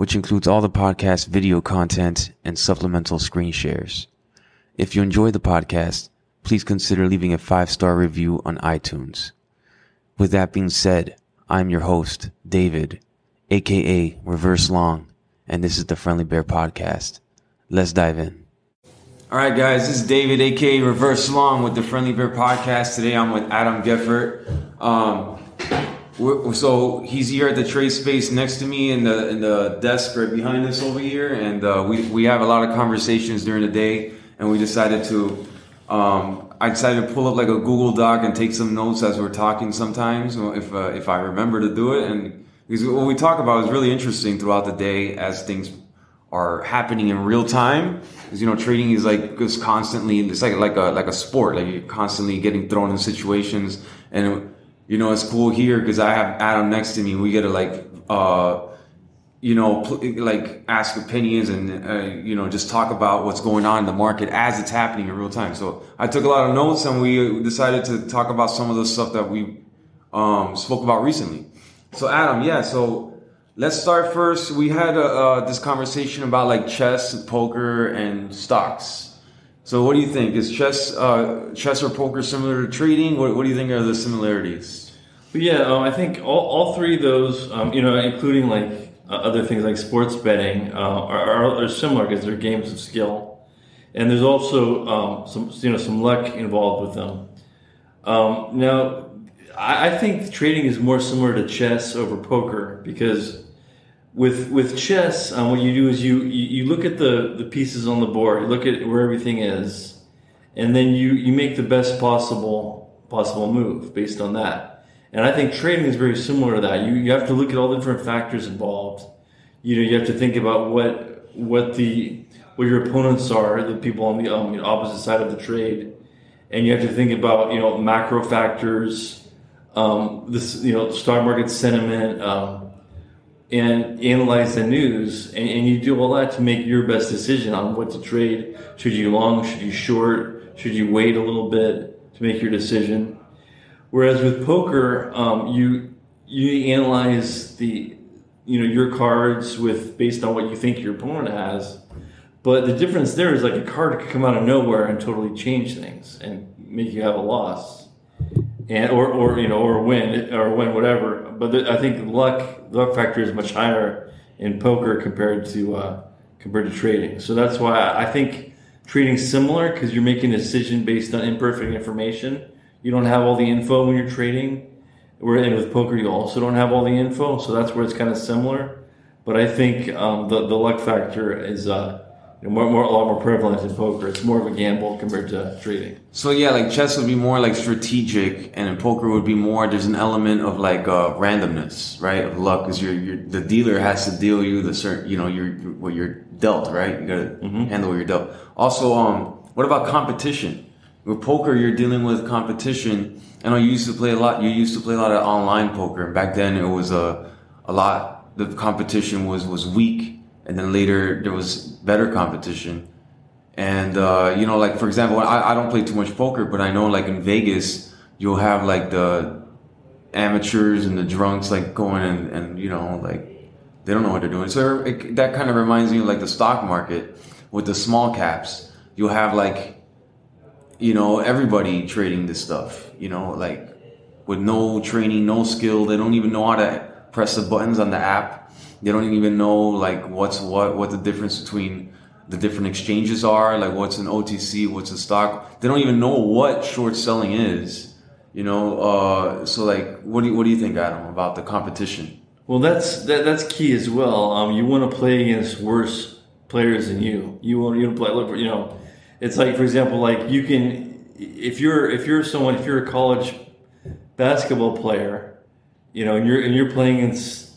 which includes all the podcast video content and supplemental screen shares. If you enjoy the podcast, please consider leaving a five star review on iTunes. With that being said, I'm your host, David, aka Reverse Long, and this is the Friendly Bear Podcast. Let's dive in. All right, guys, this is David, aka Reverse Long, with the Friendly Bear Podcast. Today I'm with Adam Gefvert. Um, so he's here at the trade space next to me in the in the desk right behind us over here, and uh, we we have a lot of conversations during the day, and we decided to. Um, I decided to pull up like a Google Doc and take some notes as we're talking. Sometimes, if uh, if I remember to do it, and because what we talk about is really interesting throughout the day as things are happening in real time. Because you know, trading is like just constantly. It's like like a like a sport. Like you're constantly getting thrown in situations, and you know, it's cool here because I have Adam next to me. We get to like. uh you know, pl- like ask opinions and uh, you know just talk about what's going on in the market as it's happening in real time. So I took a lot of notes and we decided to talk about some of the stuff that we um, spoke about recently. So Adam, yeah, so let's start first. We had uh, uh, this conversation about like chess, poker, and stocks. So what do you think? Is chess, uh, chess or poker similar to trading? What, what do you think are the similarities? Yeah, um, I think all, all three of those, um, you know, including like uh, other things like sports betting, uh, are, are, are similar because they're games of skill, and there's also um, some you know some luck involved with them. Um, now, I, I think trading is more similar to chess over poker because with with chess, um, what you do is you, you you look at the the pieces on the board, look at where everything is, and then you you make the best possible possible move based on that. And I think trading is very similar to that. You you have to look at all the different factors involved. You know, you have to think about what what the what your opponents are, the people on the opposite side of the trade, and you have to think about you know macro factors, um, this you know stock market sentiment, um, and analyze the news, and, and you do all that to make your best decision on what to trade. Should you long? Should you short? Should you wait a little bit to make your decision? Whereas with poker, um, you you analyze the you know your cards with based on what you think your opponent has, but the difference there is like a card could come out of nowhere and totally change things and make you have a loss, and or or you know or win or win whatever. But the, I think luck luck factor is much higher in poker compared to uh, compared to trading. So that's why I think trading's similar because you're making a decision based on imperfect information you don't have all the info when you're trading. Where and with poker, you also don't have all the info, so that's where it's kind of similar. But I think um, the the luck factor is uh, more, more a lot more prevalent in poker. It's more of a gamble compared to trading. So yeah, like chess would be more like strategic, and in poker would be more. There's an element of like uh, randomness, right? Of luck, because you're, you're the dealer has to deal you the certain, you know, you're what you're dealt, right? You gotta Mm-hmm. handle what you're dealt. Also, um, what about competition? With poker, you're dealing with competition. I know you used to play a lot. You used to play a lot of online poker. Back then, it was a a lot. The competition was was weak, and then later there was better competition. And uh, you know, like for example, I, I don't play too much poker, but I know like in Vegas, you'll have like the amateurs and the drunks like going and, and you know like they don't know what they're doing. So it, that kind of reminds me of like the stock market with the small caps. You'll have like you know everybody trading this stuff. You know like with no training, no skill. They don't even know how to press the buttons on the app. They don't even know like what's what, what the difference between the different exchanges are, like what's an OTC, what's a stock. They don't even know what short selling is. You know, uh, so like, what do you, what do you think, Adam, about the competition? Well, that's that, that's key as well. Um, you want to play against worse players than you. You want you to play. You know, it's like for example, like you can if you're if you're someone if you're a college basketball player, you know, and you're and you're playing against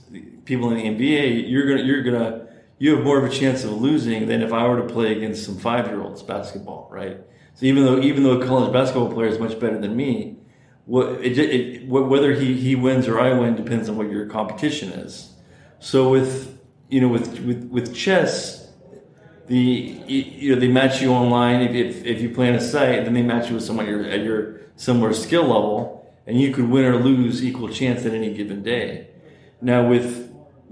people in the NBA, you're gonna you're gonna you have more of a chance of losing than if I were to play against some five year olds basketball, right? So even though even though a college basketball player is much better than me, what it, it, whether he he wins or I win depends on what your competition is. So with you know with with with chess, the you know they match you online. If if, if you play on a site, then they match you with someone your, at your similar skill level, and you could win or lose equal chance at any given day. Now with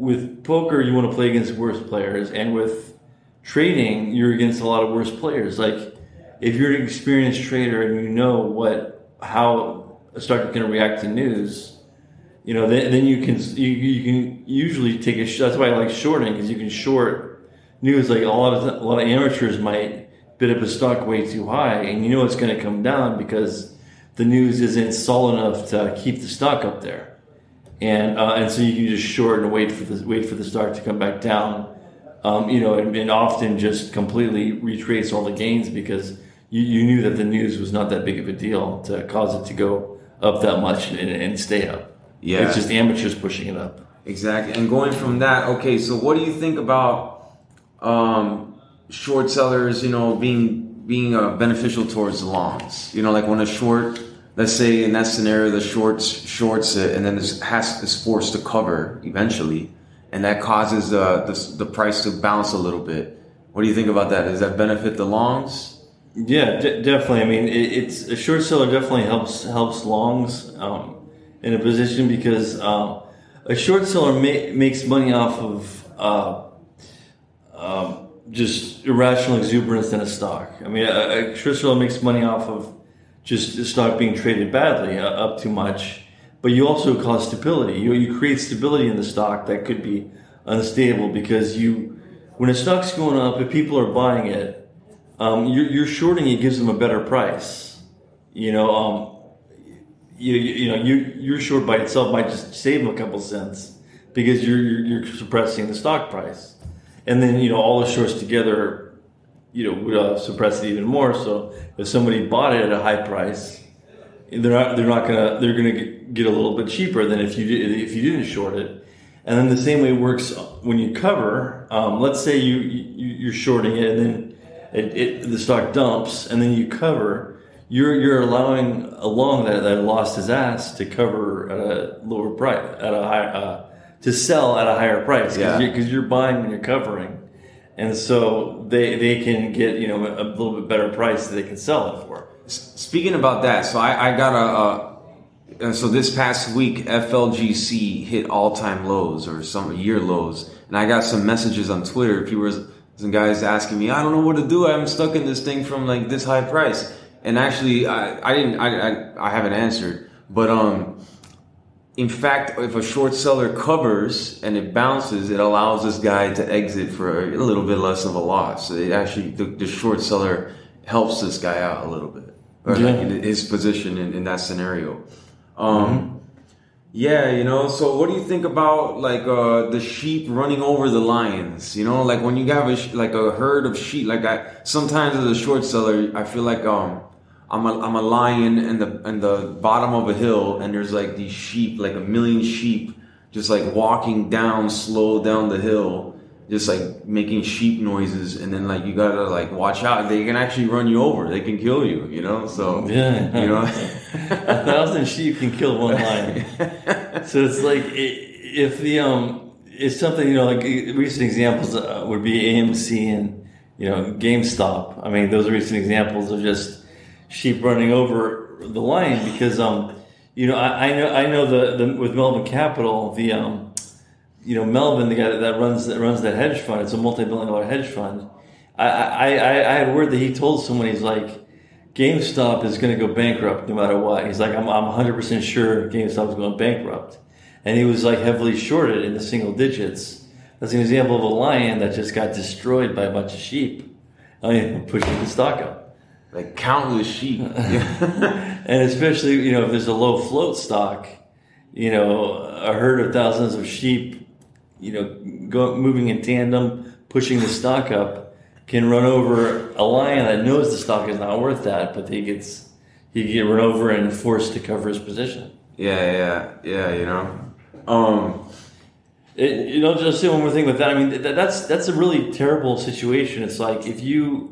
with poker, you want to play against worse players, and with trading, you're against a lot of worse players. Like if you're an experienced trader and you know what how a stock to react to news, you know, then, then you can you, you can usually take a. That's why I like shorting because you can short news. Like a lot of a lot of amateurs might bid up a stock way too high, and you know it's going to come down because the news isn't solid enough to keep the stock up there and uh, and so you can just short and wait for the wait for the stock to come back down. Um, you know, and, and, often just completely retrace all the gains because you, you knew that the news was not that big of a deal to cause it to go up that much and, and stay up. Yeah, it's just amateurs pushing it up. Exactly, and going from that, okay. So, what do you think about um, short sellers? You know, being being uh, beneficial towards the longs. You know, like when a short let's say in that scenario the shorts shorts it and then this has is forced to cover eventually and that causes uh, the, the price to bounce a little bit. What do you think about that? Does that benefit the longs? Yeah d- definitely. I mean it, it's a short seller definitely helps helps longs um, in a position because um, a short seller ma- makes money off of uh, um, just irrational exuberance in a stock. I mean a, a short seller makes money off of just stock being traded badly uh, up too much. But you also cause stability. You, you create stability in the stock that could be unstable because you, when a stock's going up, if people are buying it, um, you're, you're shorting it gives them a better price. You know, um, you, you know, you, your short by itself might just save them a couple cents because you're, you're, you're suppressing the stock price. And then, you know, all the shorts together you know would uh, suppress it even more. So if somebody bought it at a high price, they're not they're not gonna they're gonna get a little bit cheaper than if you did, if you didn't short it. And then the same way works when you cover. Um, let's say you, you are shorting it and then it, it, the stock dumps and then you cover. You're you're allowing a long that that lost his ass to cover at a lower price at a high uh, to sell at a higher price because yeah. you're, you're buying when you're covering and so they they can get you know a little bit better price that they can sell it for. Speaking about that, so I, I got a, a so this past week FLGC hit all time lows or some year lows, and I got some messages on Twitter. People were some guys asking me, I don't know what to do. I'm stuck in this thing from like this high price, and actually I, I didn't I, I I haven't answered, but um in fact, if a short seller covers and it bounces, it allows this guy to exit for a little bit less of a loss. So it actually, the, the short seller helps this guy out a little bit, or yeah. like his position in, in that scenario. Um, mm-hmm. Yeah, you know. So, what do you think about like uh, the sheep running over the lions? You know, like when you have a like a herd of sheep. Like I sometimes as a short seller, I feel like um I'm a, I'm a lion in the in the bottom of a hill, and there's like these sheep, like a million sheep, just like walking down slow down the hill, just like making sheep noises, and then like you gotta like watch out. They can actually run you over. They can kill you. You know. So yeah, you know, a thousand sheep can kill one lion. so it's like if the um, it's something you know like recent examples uh, would be AMC and you know GameStop. I mean, those are recent examples of just sheep running over the line because um you know I, I know I know the, the with Melvin Capital the um you know Melvin the guy that runs that runs that hedge fund it's a multi-billion dollar hedge fund. I I I, I had word that he told someone he's like GameStop is going to go bankrupt no matter what. He's like I'm I'm 100 percent sure GameStop is going bankrupt. And he was like heavily shorted in the single digits. That's an example of a lion that just got destroyed by a bunch of sheep I mean pushing the stock up like countless sheep. and especially, you know, if there's a low float stock, you know, a herd of thousands of sheep, you know, go, moving in tandem, pushing the stock up, can run over a lion that knows the stock is not worth that, but he gets he get run over and forced to cover his position. Yeah, yeah, yeah. You know, um, It, you know, just say one more thing with that. I mean, that, that's that's a really terrible situation. It's like if you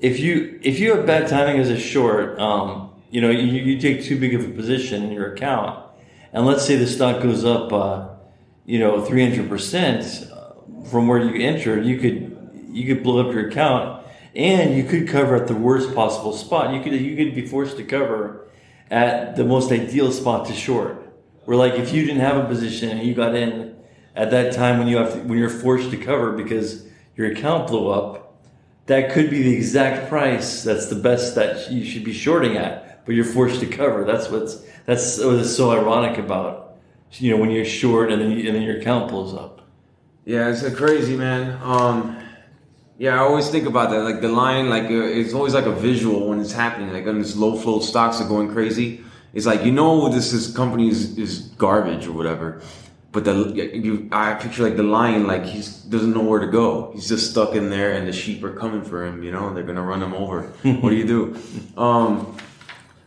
if you if you have bad timing as a short, um, you know, you, you take too big of a position in your account, and let's say the stock goes up, uh, you know, three hundred percent uh, from where you entered, you could you could blow up your account, and you could cover at the worst possible spot. You could you could be forced to cover at the most ideal spot to short. Where like if you didn't have a position and you got in at that time when you have to, when you're forced to cover because your account blew up, that could be the exact price. That's the best that you should be shorting at, but you're forced to cover. That's what's that's what's so ironic about you know when you're short and then you, and then your account blows up. Yeah, it's a crazy man. Um, yeah, I always think about that. Like the line, like uh, it's always like a visual when it's happening. Like when these low flow stocks are going crazy, it's like you know this is company is garbage or whatever but the you I picture like the lion like he doesn't know where to go. He's just stuck in there, and the sheep are coming for him. You know, they're gonna run him over. what do you do? Um,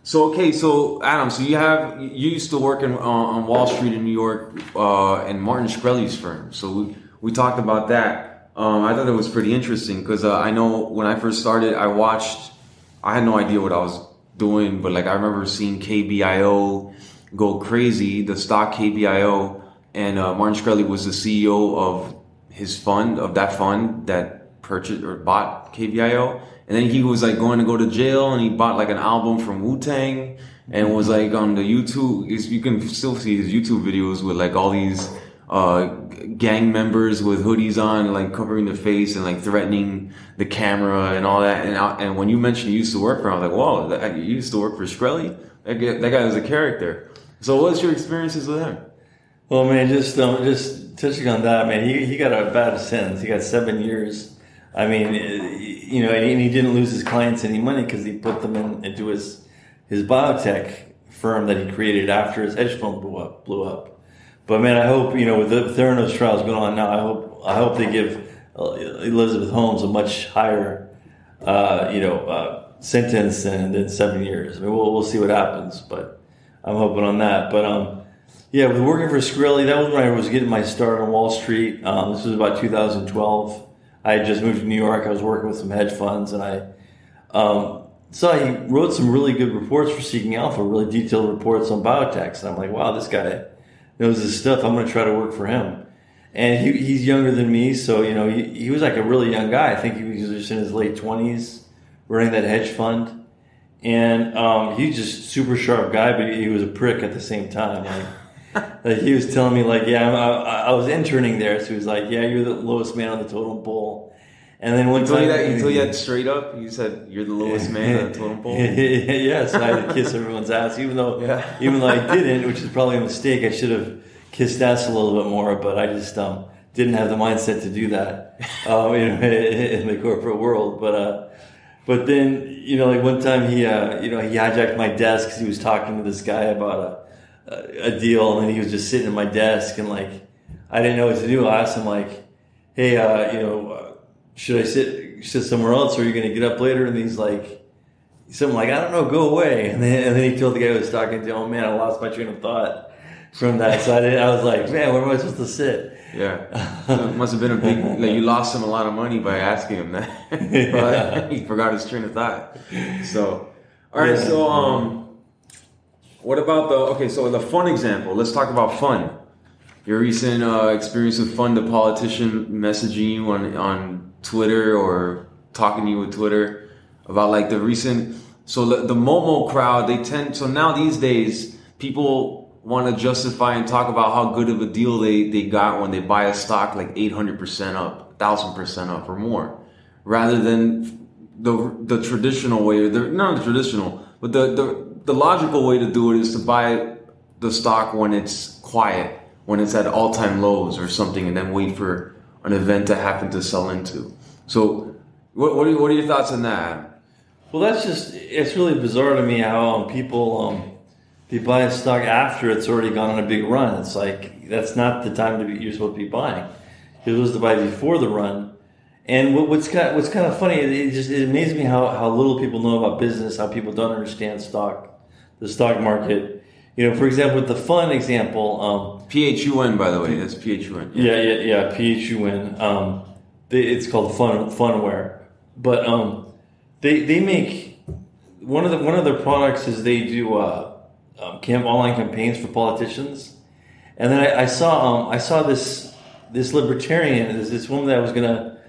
so okay, so Adam, so you have you used to work in, uh, on Wall Street in New York uh, in Martin Shkreli's firm. So we we talked about that. Um, I thought it was pretty interesting because uh, I know when I first started, I watched. I had no idea what I was doing, but like I remember seeing KBIO go crazy, the stock KBIO and uh, Martin Shkreli was the CEO of his fund of that fund that purchased or bought KBIO, and then he was like going to go to jail, and he bought like an album from Wu Tang, and was like on the YouTube. You can still see his YouTube videos with like all these uh, gang members with hoodies on, like covering their face and like threatening the camera and all that. And I, and when you mentioned you used to work for, him, I was like, whoa, that, you used to work for Shkreli? That, that guy was a character. So what's your experiences with him? Well, man, just um, just touching on that, man, he, he got a bad sentence. He got seven years. I mean, you know, and he didn't lose his clients any money because he put them in, into his his biotech firm that he created after his hedge fund blew up. Blew up. But man, I hope you know with the Theranos trials going on now, I hope I hope they give uh, Elizabeth Holmes a much higher, uh, you know, uh, sentence than, than seven years. I mean, we'll we'll see what happens, but I'm hoping on that. But um yeah, with working for Shkreli, that was when I was getting my start on Wall Street. Um, this was about 2012. I had just moved to New York. I was working with some hedge funds, and I um, saw he wrote some really good reports for Seeking Alpha, really detailed reports on biotechs. And I'm like, wow, this guy knows his stuff. I'm going to try to work for him. And he, he's younger than me, so you know he, he was like a really young guy. I think he was just in his late 20s, running that hedge fund, and um, he's just super sharp guy, but he was a prick at the same time. Like like he was telling me like, yeah, I, I, was interning there, so he was like, yeah, you're the lowest man on the totem pole. And then one he time, you that, he told you that straight up. You said you're the lowest man on the totem pole. yeah, so I had to kiss everyone's ass, even though yeah. even though I didn't, which is probably a mistake. I should have kissed ass a little bit more, but I just um, didn't have the mindset to do that, um, you know, in the corporate world. But uh, but then you know, like one time he uh, you know he hijacked my desk because he was talking to this guy about a a deal, and he was just sitting at my desk, and like I didn't know what to do. I asked him like, "Hey, uh, you know, uh, should I sit sit somewhere else, or are you going to get up later?" And he's like, something like, "I don't know, go away." And then and then he told the guy who was talking to, "Oh man, I lost my train of thought." From that, so I, I was like, "Man, where am I supposed to sit?" Yeah, so it must have been a big. Like you lost him a lot of money by asking him that. yeah. he forgot his train of thought. So, all right. Yeah. So, um, what about the okay? So the fun example. Let's talk about fun. Your recent uh, experience with fun, the politician messaging you on on Twitter or talking to you with Twitter about like the recent. So the, the Momo crowd, they tend. So now these days, people want to justify and talk about how good of a deal they they got when they buy a stock like eight hundred percent up, thousand percent up or more, rather than the the traditional way. or The not the traditional, but the the the logical way to do it is to buy the stock when it's quiet, when it's at all time lows or something, and then wait for an event to happen to sell into. So, what, what, are, what are your thoughts on that? Well, that's just, it's really bizarre to me how um, people, um, they buy a stock after it's already gone on a big run. It's like, that's not the time to be, you're supposed to be buying. You're supposed to buy before the run. And what, what's kind of, what's kind of funny, it just it amazes me how, how little people know about business, how people don't understand stock the stock market you know, for example, with the fun example, um, PHUN, by the way, that's PHUN. yeah, yeah, yeah, PHUN. Um, they, it's called Fun Phunware, but um, they they make one of the one of their products is they do uh, um, camp online campaigns for politicians, and then I, I saw um, I saw this this libertarian this, this woman that was gonna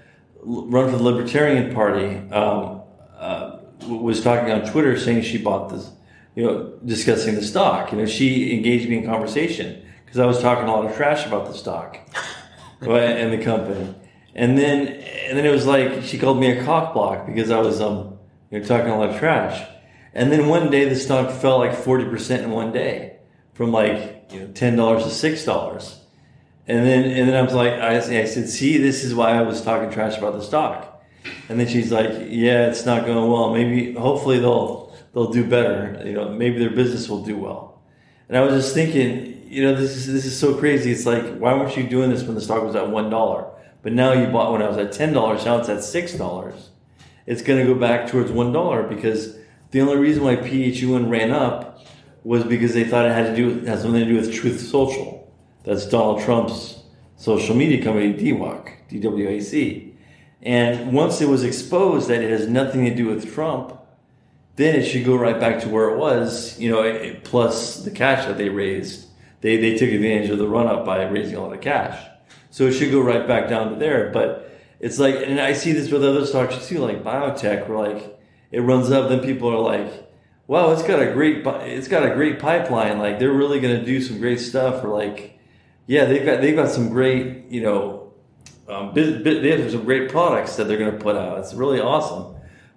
run for the Libertarian Party um, uh, was talking on Twitter saying she bought this, you know, discussing the stock. You know, she engaged me in conversation because I was talking a lot of trash about the stock and the company. And then and then it was like she called me a cock block because I was um you know talking a lot of trash. And then one day the stock fell like forty percent in one day, from like you know ten dollars to six dollars. And then and then I was like I, I said, see, this is why I was talking trash about the stock. And then she's like, yeah, it's not going well. Maybe hopefully they'll they'll do better. You know, maybe their business will do well. And I was just thinking, you know, this is this is so crazy. It's like, why weren't you doing this when the stock was at one dollar? But now you bought when I was at ten dollars. Now it's at six dollars. It's going to go back towards one dollar because the only reason why PHUN ran up was because they thought it had to do with, had something to do with Truth Social. That's Donald Trump's social media company, DWAC, DWAC. And once it was exposed that it has nothing to do with Trump, then it should go right back to where it was, you know, plus the cash that they raised. They, they took advantage of the run up by raising a lot of cash. So it should go right back down to there. But it's like, and I see this with other stocks too, like biotech, where like it runs up, then people are like, wow, it's got a great, it's got a great pipeline. Like they're really going to do some great stuff. Or like, yeah, they've got, they've got some great, you know, um, they have some great products that they're going to put out. It's really awesome.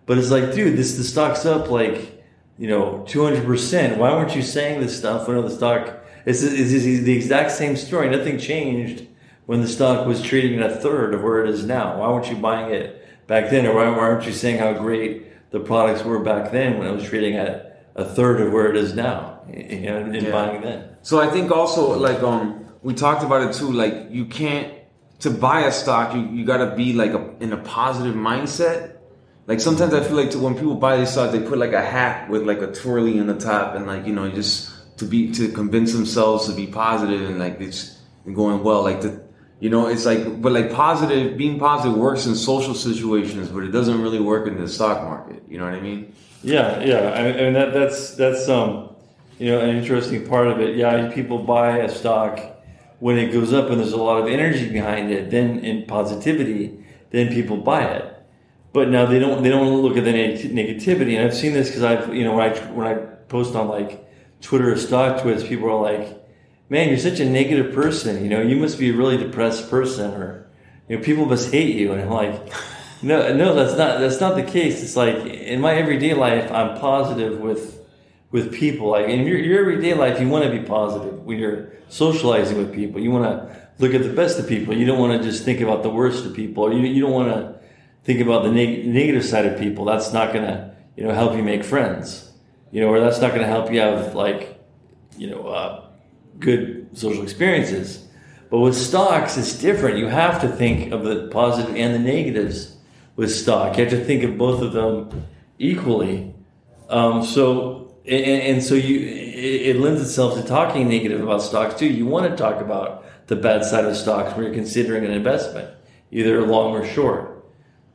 But it's like, dude, this the stock's up like, you know, two hundred percent. Why weren't you saying this stuff when the stock? It's, it's, it's the exact same story. Nothing changed when the stock was trading at a third of where it is now. Why weren't you buying it back then, or why weren't you saying how great the products were back then when it was trading at a third of where it is now? You know, and Yeah. buying then. So I think also like um we talked about it too. Like you can't to buy a stock, you, you got to be like a, in a positive mindset. Like sometimes I feel like to, when people buy these stocks, they put like a hat with like a twirly in the top, and like you know just to be to convince themselves to be positive and like it's going well. Like the you know it's like but like positive being positive works in social situations, but it doesn't really work in the stock market. You know what I mean? Yeah, yeah, I, and that, that's that's um, you know, an interesting part of it. Yeah, people buy a stock when it goes up and there's a lot of energy behind it. Then in positivity, then people buy it. But now they don't they don't look at the neg- negativity. And I've seen this because I've you know when I when I post on like Twitter or stock tweets, people are like, "Man, you're such a negative person. You know, you must be a really depressed person, or you know, people must hate you." And I'm like. No, no, that's not that's not the case. It's like in my everyday life, I'm positive with with people. Like in your, your everyday life, you want to be positive when you're socializing with people. You want to look at the best of people. You don't want to just think about the worst of people. You you don't want to think about the neg- negative side of people. That's not gonna you know help you make friends. You know, or that's not gonna help you have like you know uh, good social experiences. But with stocks, it's different. You have to think of the positive and the negatives with stock. You have to think of both of them equally. Um, so and, and so you it, it lends itself to talking negative about stocks too. You want to talk about the bad side of stocks when you're considering an investment, either long or short.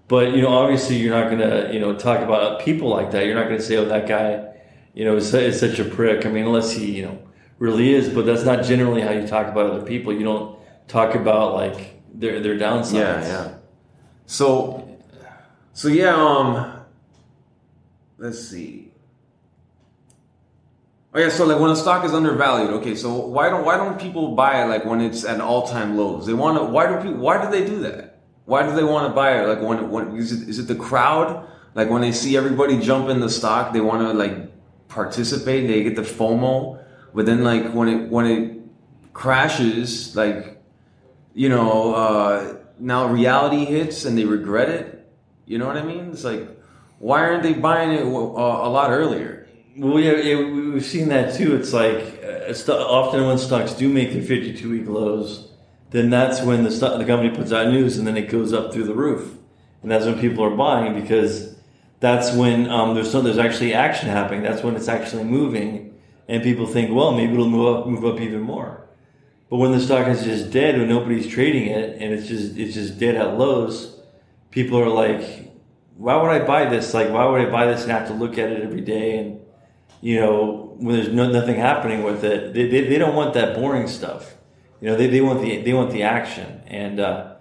But you know, obviously, you're not going to you know talk about people like that. You're not going to say, "Oh, that guy, you know, is, is such a prick." I mean, unless he you know really is. But that's not generally how you talk about other people. You don't talk about like their their downsides. Yeah, yeah. So, so yeah. Um, let's see. Oh yeah, so like when a stock is undervalued, okay. So why don't why don't people buy it like when it's at all time lows? They want to. Why do people? Why do they do that? Why do they want to buy it? Like when when is it is it the crowd? Like when they see everybody jump in the stock, they want to like participate. They get the FOMO. But then like when it when it crashes, like you know, uh, now reality hits and they regret it. You know what I mean? It's like, why aren't they buying it uh, a lot earlier? Well, yeah, yeah, we- we've seen that too. It's like uh, st- often when stocks do make their 52 week lows, then that's when the the company puts out news and then it goes up through the roof, and that's when people are buying because that's when um, there's there's actually action happening. That's when it's actually moving, and people think, well, maybe it'll move up, move up even more. But when the stock is just dead, when nobody's trading it, and it's just it's just dead at lows, people are like, why would I buy this? Like, why would I buy this and have to look at it every day? And you know, when there's no, nothing happening with it, they, they, they don't want that boring stuff. You know, they, they want the they want the action, and uh,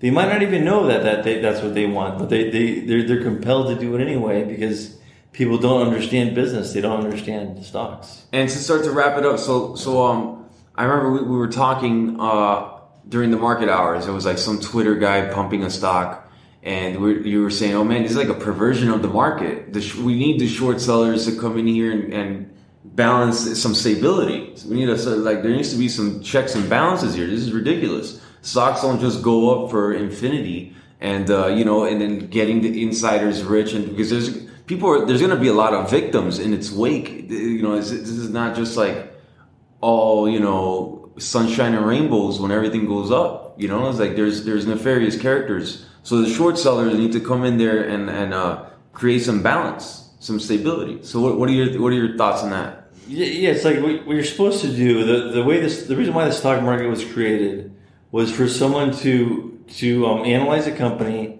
they might not even know that that they, that's what they want, but they they they're, they're compelled to do it anyway because people don't understand business. They don't understand stocks. And to start to wrap it up, so so um, I remember we, we were talking uh during the market hours. It was like some Twitter guy pumping a stock, and we you were saying, "Oh man, this is like a perversion of the market. The sh- we need the short sellers to come in here and." and balance some stability. We need so like there needs to be some checks and balances here. This is ridiculous. Stocks don't just go up for infinity, and uh, you know, and then getting the insiders rich, and because there's people, are, there's going to be a lot of victims in its wake. You know, this is not just like all you know sunshine and rainbows when everything goes up. You know, it's like there's there's nefarious characters. So the short sellers need to come in there and and uh, create some balance, some stability. So what, what are your what are your thoughts on that? Yeah, it's like what you're supposed to do. The the way this the reason why the stock market was created was for someone to to um, analyze a company,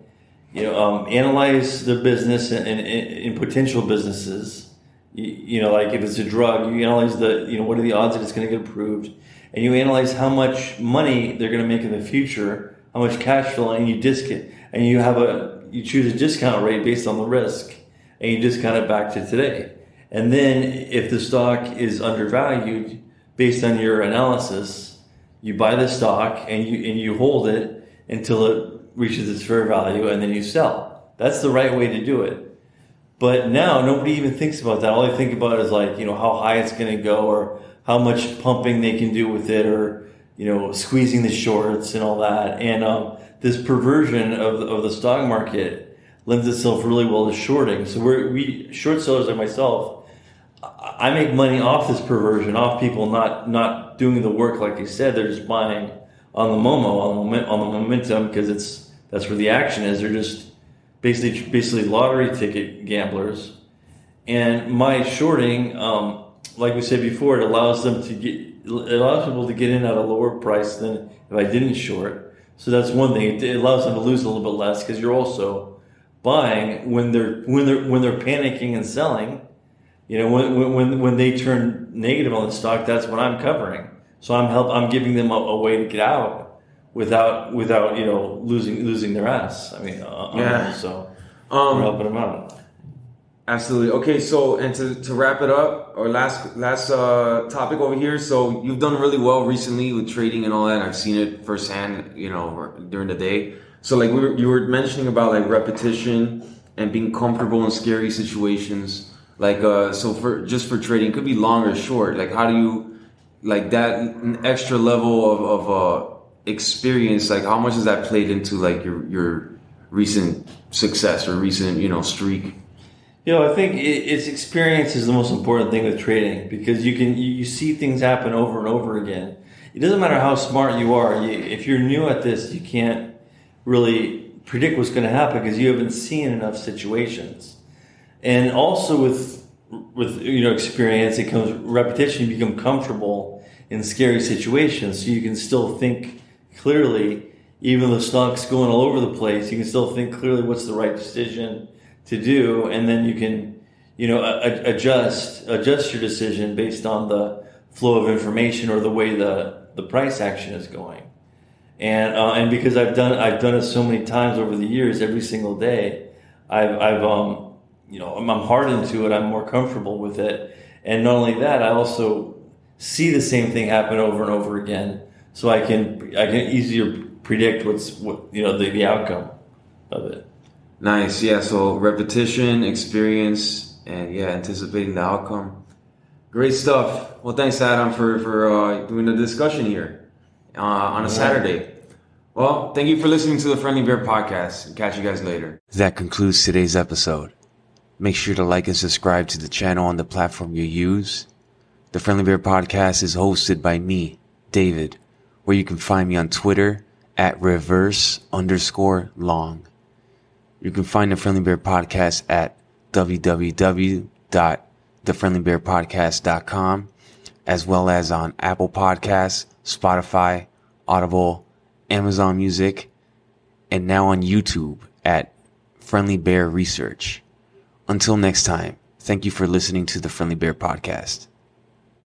you know, um, analyze their business and, and, and potential businesses. You, you, know, like if it's a drug, you analyze the you know what are the odds that it's going to get approved, and you analyze how much money they're going to make in the future, how much cash flow, and you discount and you have a you choose a discount rate based on the risk, and you discount it back to today. And then if the stock is undervalued based on your analysis, you buy the stock and you and you hold it until it reaches its fair value and then you sell. That's the right way to do it. But now nobody even thinks about that. All they think about is like, you know, how high it's going to go or how much pumping they can do with it or, you know, squeezing the shorts and all that. And um, this perversion of of the stock market lends itself really well to shorting. So we're, we short sellers like myself, I make money off this perversion, off people not not doing the work like you said. They're just buying on the momo, on the moment, on the momentum because it's that's where the action is. They're just basically basically lottery ticket gamblers. And my shorting, um, like we said before, it allows them to get it allows people to get in at a lower price than if I didn't short. So that's one thing. It allows them to lose a little bit less because you're also buying when they're when they're when they're panicking and selling. You know, when when when they turn negative on the stock, that's what I'm covering. So I'm help I'm giving them a, a way to get out without without you know losing losing their ass. I mean, uh, yeah. So um, we're helping them out. Absolutely. Okay, so and to, to wrap it up, our last last uh, topic over here. So you've done really well recently with trading and all that. I've seen it firsthand, you know, during the day. So like we were, you were mentioning about like repetition and being comfortable in scary situations. Like uh, so for just for trading, could be long or short. Like how do you like that extra level of, of uh, experience? Like how much has that played into like your your recent success or recent you know streak? You know, I think it's experience is the most important thing with trading because you can you, see things happen over and over again. It doesn't matter how smart you are. If you're new at this, you can't really predict what's going to happen because you haven't seen enough situations. And also with with you know experience, it comes repetition. You become comfortable in scary situations, so you can still think clearly. Even though stock's going all over the place, you can still think clearly what's the right decision to do, and then you can you know adjust adjust your decision based on the flow of information or the way the the price action is going and uh, and because I've done I've done it so many times over the years, every single day, I've I've um you know I'm, I'm hardened to it. I'm more comfortable with it, and not only that, I also see the same thing happen over and over again, so I can I can easier predict what's what you know the, the outcome of it. Nice, yeah. So repetition, experience, and yeah, anticipating the outcome. Great stuff. Well, thanks, Adam, for for uh, doing the discussion here uh, on a Saturday. Well, thank you for listening to the Friendly Bear podcast. Catch you guys later. That concludes today's episode. Make sure to like and subscribe to the channel on the platform you use. The Friendly Bear podcast is hosted by me, David, where you can find me on Twitter at reverse underscore long. You can find the Friendly Bear podcast at www thefriendlybearpodcast.com, as well as on Apple Podcasts, Spotify, Audible, Amazon Music, and now on YouTube at Friendly Bear Research. Until next time, thank you for listening to the Friendly Bear Podcast.